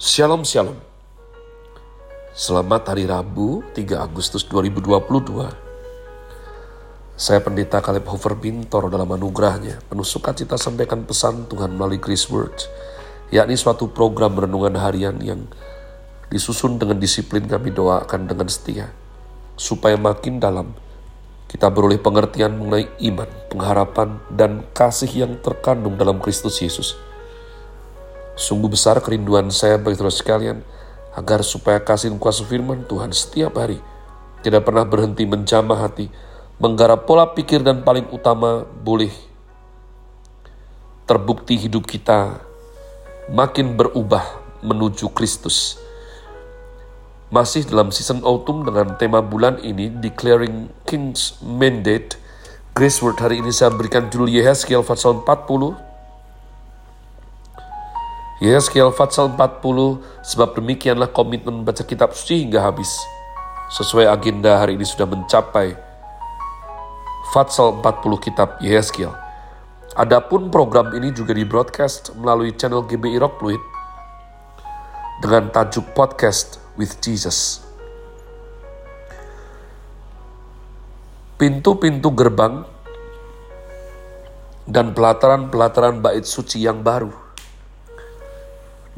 Shalom Shalom Selamat hari Rabu 3 Agustus 2022 Saya pendeta Caleb Hofer Bintor dalam anugerahnya Penuh sukacita sampaikan pesan Tuhan melalui Chris Words yakni suatu program renungan harian yang disusun dengan disiplin kami doakan dengan setia supaya makin dalam kita beroleh pengertian mengenai iman, pengharapan, dan kasih yang terkandung dalam Kristus Yesus. Sungguh besar kerinduan saya bagi saudara sekalian, agar supaya kasih kuasa firman Tuhan setiap hari tidak pernah berhenti menjamah hati, menggarap pola pikir dan paling utama boleh terbukti hidup kita makin berubah menuju Kristus. Masih dalam season autumn dengan tema bulan ini, Declaring King's Mandate, Grace Word hari ini saya berikan judul Yehezkiel pasal 40 Yeskiel Fatsal 40, sebab demikianlah komitmen baca kitab suci hingga habis. Sesuai agenda hari ini sudah mencapai Fatsal 40 kitab Yeskiel. Adapun program ini juga di broadcast melalui channel GBI Rock Fluid dengan tajuk Podcast with Jesus. Pintu-pintu gerbang dan pelataran-pelataran bait suci yang baru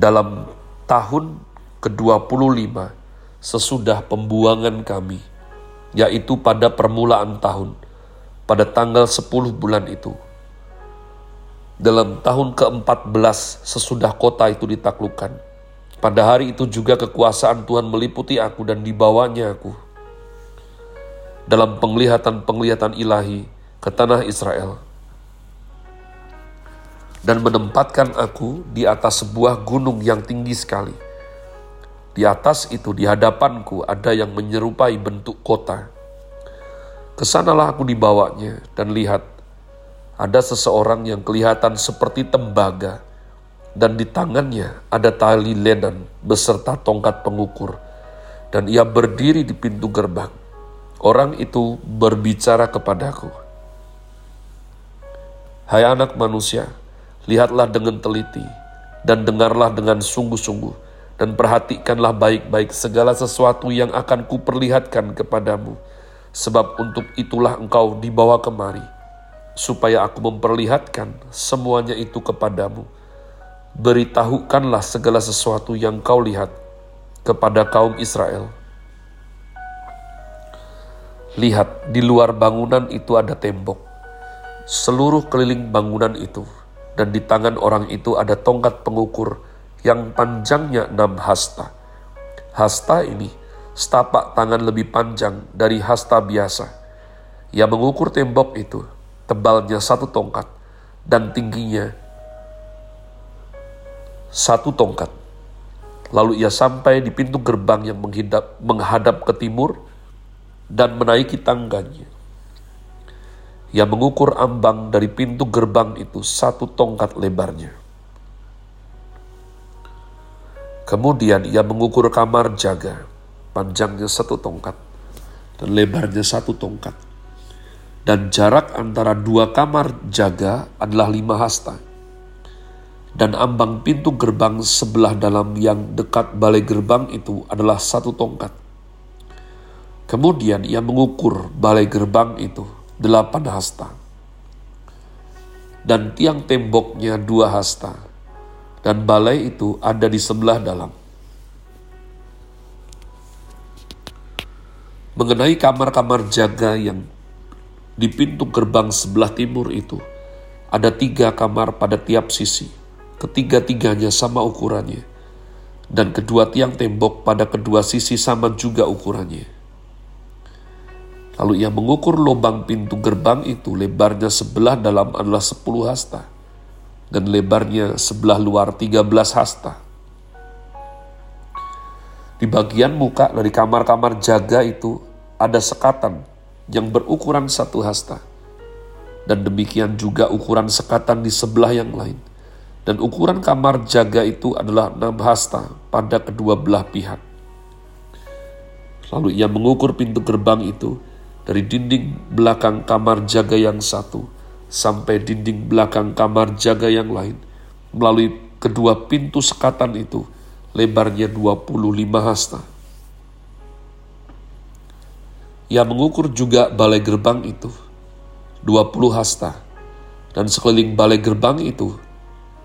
dalam tahun ke-25 sesudah pembuangan kami, yaitu pada permulaan tahun, pada tanggal 10 bulan itu. Dalam tahun ke-14 sesudah kota itu ditaklukkan, pada hari itu juga kekuasaan Tuhan meliputi aku dan dibawanya aku. Dalam penglihatan-penglihatan ilahi ke tanah Israel, dan menempatkan aku di atas sebuah gunung yang tinggi sekali. Di atas itu di hadapanku ada yang menyerupai bentuk kota. Ke sanalah aku dibawanya dan lihat ada seseorang yang kelihatan seperti tembaga dan di tangannya ada tali lenan beserta tongkat pengukur dan ia berdiri di pintu gerbang. Orang itu berbicara kepadaku. Hai anak manusia, lihatlah dengan teliti, dan dengarlah dengan sungguh-sungguh, dan perhatikanlah baik-baik segala sesuatu yang akan kuperlihatkan kepadamu, sebab untuk itulah engkau dibawa kemari, supaya aku memperlihatkan semuanya itu kepadamu. Beritahukanlah segala sesuatu yang kau lihat kepada kaum Israel. Lihat, di luar bangunan itu ada tembok. Seluruh keliling bangunan itu dan di tangan orang itu ada tongkat pengukur yang panjangnya enam hasta. Hasta ini setapak tangan lebih panjang dari hasta biasa. Ia mengukur tembok itu, tebalnya satu tongkat dan tingginya satu tongkat. Lalu ia sampai di pintu gerbang yang menghadap, ke timur dan menaiki tangganya. Ia mengukur ambang dari pintu gerbang itu satu tongkat lebarnya. Kemudian ia mengukur kamar jaga, panjangnya satu tongkat dan lebarnya satu tongkat. Dan jarak antara dua kamar jaga adalah lima hasta. Dan ambang pintu gerbang sebelah dalam yang dekat balai gerbang itu adalah satu tongkat. Kemudian ia mengukur balai gerbang itu delapan hasta. Dan tiang temboknya dua hasta. Dan balai itu ada di sebelah dalam. Mengenai kamar-kamar jaga yang di pintu gerbang sebelah timur itu, ada tiga kamar pada tiap sisi. Ketiga-tiganya sama ukurannya. Dan kedua tiang tembok pada kedua sisi sama juga ukurannya Lalu ia mengukur lubang pintu gerbang itu, lebarnya sebelah dalam adalah 10 hasta, dan lebarnya sebelah luar 13 hasta. Di bagian muka dari kamar-kamar jaga itu ada sekatan yang berukuran satu hasta. Dan demikian juga ukuran sekatan di sebelah yang lain. Dan ukuran kamar jaga itu adalah enam hasta pada kedua belah pihak. Lalu ia mengukur pintu gerbang itu dari dinding belakang kamar jaga yang satu sampai dinding belakang kamar jaga yang lain melalui kedua pintu sekatan itu lebarnya 25 hasta. Ia mengukur juga balai gerbang itu, 20 hasta, dan sekeliling balai gerbang itu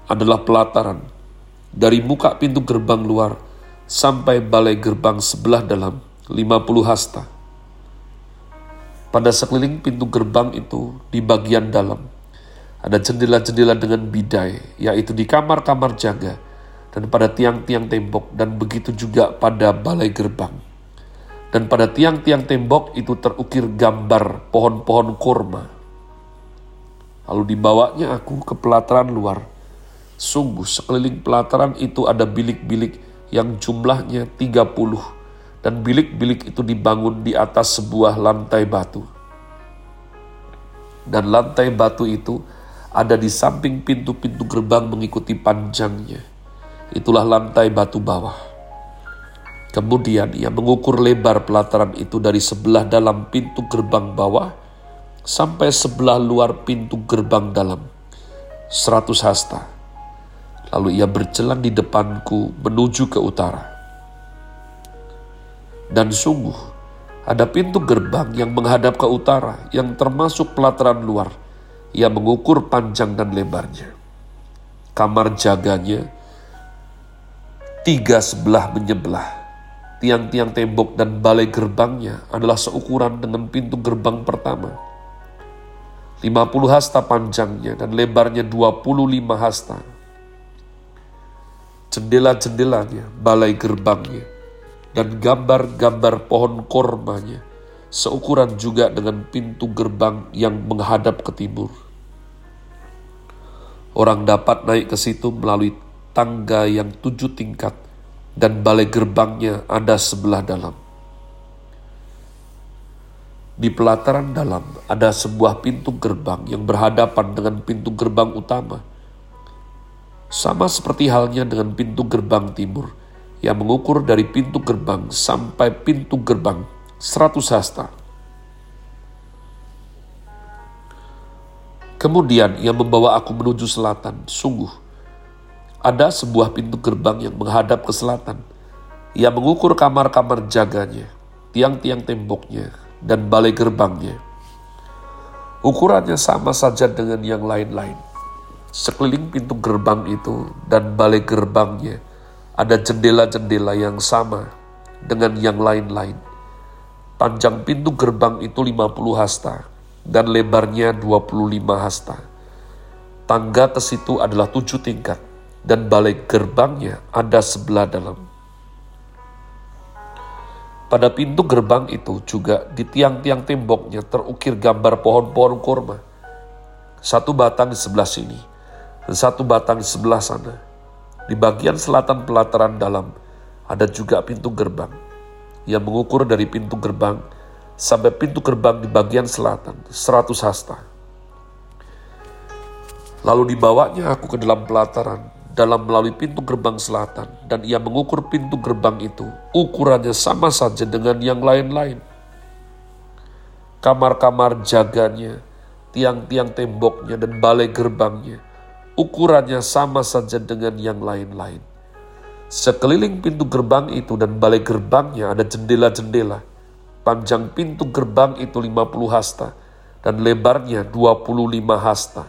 adalah pelataran dari muka pintu gerbang luar sampai balai gerbang sebelah dalam 50 hasta. Pada sekeliling pintu gerbang itu di bagian dalam ada jendela-jendela dengan bidai, yaitu di kamar-kamar jaga dan pada tiang-tiang tembok dan begitu juga pada balai gerbang. Dan pada tiang-tiang tembok itu terukir gambar pohon-pohon kurma. Lalu dibawanya aku ke pelataran luar. Sungguh sekeliling pelataran itu ada bilik-bilik yang jumlahnya 30 dan bilik-bilik itu dibangun di atas sebuah lantai batu. Dan lantai batu itu ada di samping pintu-pintu gerbang mengikuti panjangnya. Itulah lantai batu bawah. Kemudian ia mengukur lebar pelataran itu dari sebelah dalam pintu gerbang bawah sampai sebelah luar pintu gerbang dalam, seratus hasta. Lalu ia berjalan di depanku menuju ke utara. Dan sungguh, ada pintu gerbang yang menghadap ke utara yang termasuk pelataran luar – ia mengukur panjang dan lebarnya. Kamar jaganya tiga sebelah menyebelah. Tiang-tiang tembok dan balai gerbangnya adalah seukuran dengan pintu gerbang pertama. 50 hasta panjangnya dan lebarnya 25 hasta. Jendela-jendelanya, balai gerbangnya, dan gambar-gambar pohon kormanya seukuran juga dengan pintu gerbang yang menghadap ke timur. Orang dapat naik ke situ melalui tangga yang tujuh tingkat dan balai gerbangnya ada sebelah dalam. Di pelataran dalam ada sebuah pintu gerbang yang berhadapan dengan pintu gerbang utama. Sama seperti halnya dengan pintu gerbang timur yang mengukur dari pintu gerbang sampai pintu gerbang seratus hasta. Kemudian ia membawa aku menuju selatan. Sungguh, ada sebuah pintu gerbang yang menghadap ke selatan. Ia mengukur kamar-kamar jaganya, tiang-tiang temboknya, dan balai gerbangnya. Ukurannya sama saja dengan yang lain-lain. Sekeliling pintu gerbang itu dan balai gerbangnya ada jendela-jendela yang sama dengan yang lain-lain. Panjang pintu gerbang itu 50 hasta dan lebarnya 25 hasta. Tangga ke situ adalah tujuh tingkat dan balai gerbangnya ada sebelah dalam. Pada pintu gerbang itu juga di tiang-tiang temboknya terukir gambar pohon-pohon kurma. Satu batang di sebelah sini dan satu batang di sebelah sana. Di bagian selatan pelataran dalam ada juga pintu gerbang yang mengukur dari pintu gerbang sampai pintu gerbang di bagian selatan, 100 hasta. Lalu dibawanya aku ke dalam pelataran, dalam melalui pintu gerbang selatan, dan ia mengukur pintu gerbang itu. Ukurannya sama saja dengan yang lain-lain. Kamar-kamar jaganya, tiang-tiang temboknya, dan balai gerbangnya, ukurannya sama saja dengan yang lain-lain. Sekeliling pintu gerbang itu dan balai gerbangnya ada jendela-jendela Panjang pintu gerbang itu 50 hasta dan lebarnya 25 hasta.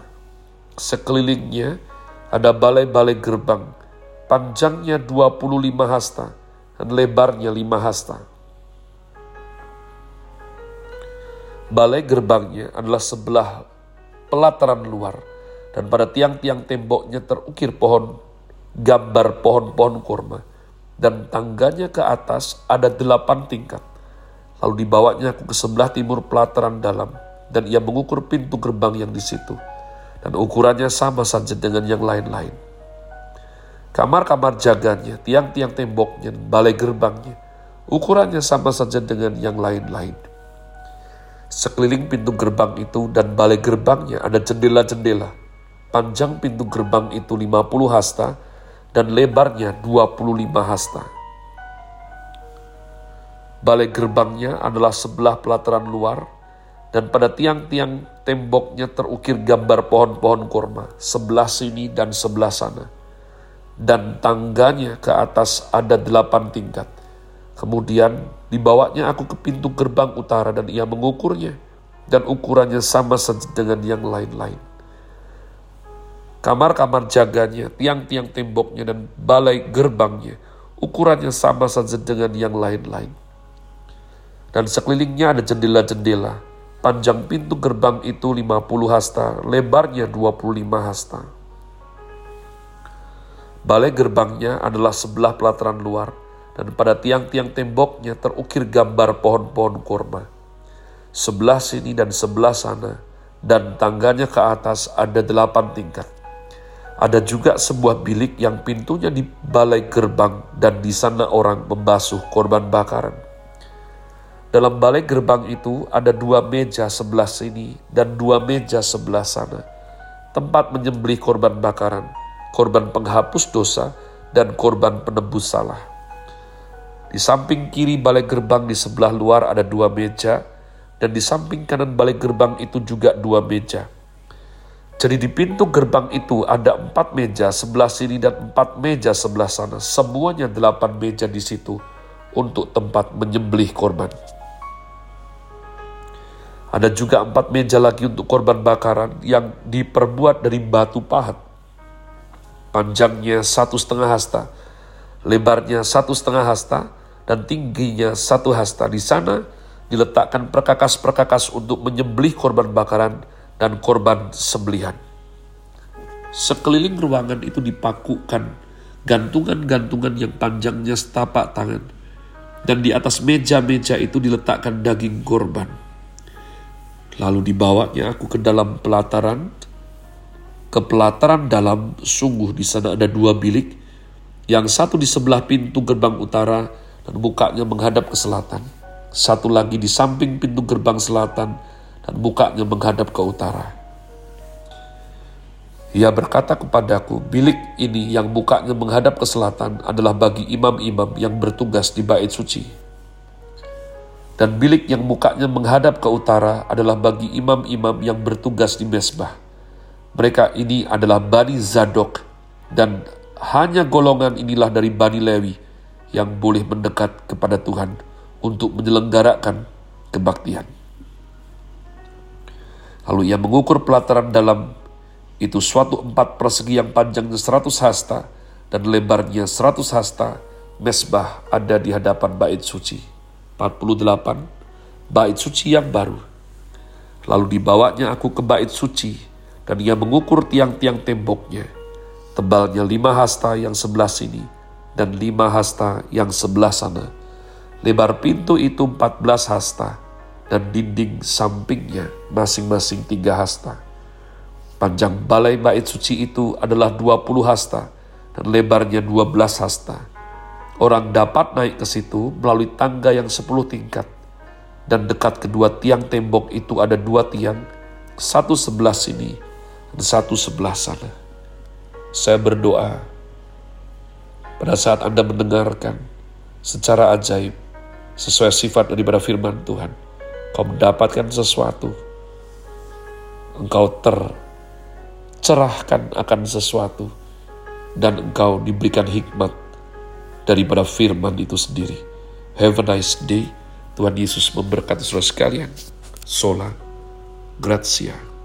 Sekelilingnya ada balai-balai gerbang, panjangnya 25 hasta dan lebarnya 5 hasta. Balai gerbangnya adalah sebelah pelataran luar dan pada tiang-tiang temboknya terukir pohon gambar pohon-pohon kurma dan tangganya ke atas ada delapan tingkat Lalu dibawanya aku ke sebelah timur pelataran dalam, dan ia mengukur pintu gerbang yang di situ, dan ukurannya sama saja dengan yang lain-lain. Kamar-kamar jaganya, tiang-tiang temboknya, balai gerbangnya, ukurannya sama saja dengan yang lain-lain. Sekeliling pintu gerbang itu dan balai gerbangnya ada jendela-jendela. Panjang pintu gerbang itu 50 hasta dan lebarnya 25 hasta. Balai gerbangnya adalah sebelah pelataran luar, dan pada tiang-tiang temboknya terukir gambar pohon-pohon korma, sebelah sini dan sebelah sana. dan tangganya ke atas ada delapan tingkat. Kemudian dibawanya aku ke pintu gerbang utara dan ia mengukurnya dan ukurannya sama saja dengan yang lain-lain. Kamar-kamar jaganya, tiang-tiang temboknya dan balai gerbangnya ukurannya sama saja dengan yang lain-lain. Dan sekelilingnya ada jendela-jendela. Panjang pintu gerbang itu 50 hasta, lebarnya 25 hasta. Balai gerbangnya adalah sebelah pelataran luar, dan pada tiang-tiang temboknya terukir gambar pohon-pohon kurma. Sebelah sini dan sebelah sana, dan tangganya ke atas ada delapan tingkat. Ada juga sebuah bilik yang pintunya di balai gerbang dan di sana orang membasuh korban bakaran. Dalam balai gerbang itu ada dua meja sebelah sini dan dua meja sebelah sana. Tempat menyembelih korban bakaran korban penghapus dosa, dan korban penebus salah. Di samping kiri balai gerbang di sebelah luar ada dua meja, dan di samping kanan balai gerbang itu juga dua meja. Jadi di pintu gerbang itu ada empat meja sebelah sini dan empat meja sebelah sana. Semuanya delapan meja di situ untuk tempat menyembelih korban. Ada juga empat meja lagi untuk korban bakaran yang diperbuat dari batu pahat panjangnya satu setengah hasta, lebarnya satu setengah hasta, dan tingginya satu hasta. Di sana diletakkan perkakas-perkakas untuk menyembelih korban bakaran dan korban sembelihan. Sekeliling ruangan itu dipakukan gantungan-gantungan yang panjangnya setapak tangan, dan di atas meja-meja itu diletakkan daging korban. Lalu dibawanya aku ke dalam pelataran ke pelataran dalam, sungguh di sana ada dua bilik, yang satu di sebelah pintu gerbang utara dan mukanya menghadap ke selatan. Satu lagi di samping pintu gerbang selatan dan mukanya menghadap ke utara. Ia berkata kepadaku, bilik ini yang mukanya menghadap ke selatan adalah bagi imam-imam yang bertugas di bait suci. Dan bilik yang mukanya menghadap ke utara adalah bagi imam-imam yang bertugas di mesbah. Mereka ini adalah Bani Zadok dan hanya golongan inilah dari Bani Lewi yang boleh mendekat kepada Tuhan untuk menyelenggarakan kebaktian. Lalu ia mengukur pelataran dalam itu suatu empat persegi yang panjangnya seratus hasta dan lebarnya seratus hasta, mesbah ada di hadapan bait suci. 48. Bait suci yang baru. Lalu dibawanya aku ke bait suci dan ia mengukur tiang-tiang temboknya. Tebalnya lima hasta yang sebelah sini dan lima hasta yang sebelah sana. Lebar pintu itu empat belas hasta dan dinding sampingnya masing-masing tiga hasta. Panjang balai bait suci itu adalah dua puluh hasta dan lebarnya dua belas hasta. Orang dapat naik ke situ melalui tangga yang sepuluh tingkat. Dan dekat kedua tiang tembok itu ada dua tiang, satu sebelah sini satu sebelah sana. Saya berdoa pada saat Anda mendengarkan secara ajaib sesuai sifat daripada firman Tuhan. Kau mendapatkan sesuatu. Engkau tercerahkan akan sesuatu. Dan engkau diberikan hikmat daripada firman itu sendiri. Have a nice day. Tuhan Yesus memberkati saudara sekalian. Sola. Grazie.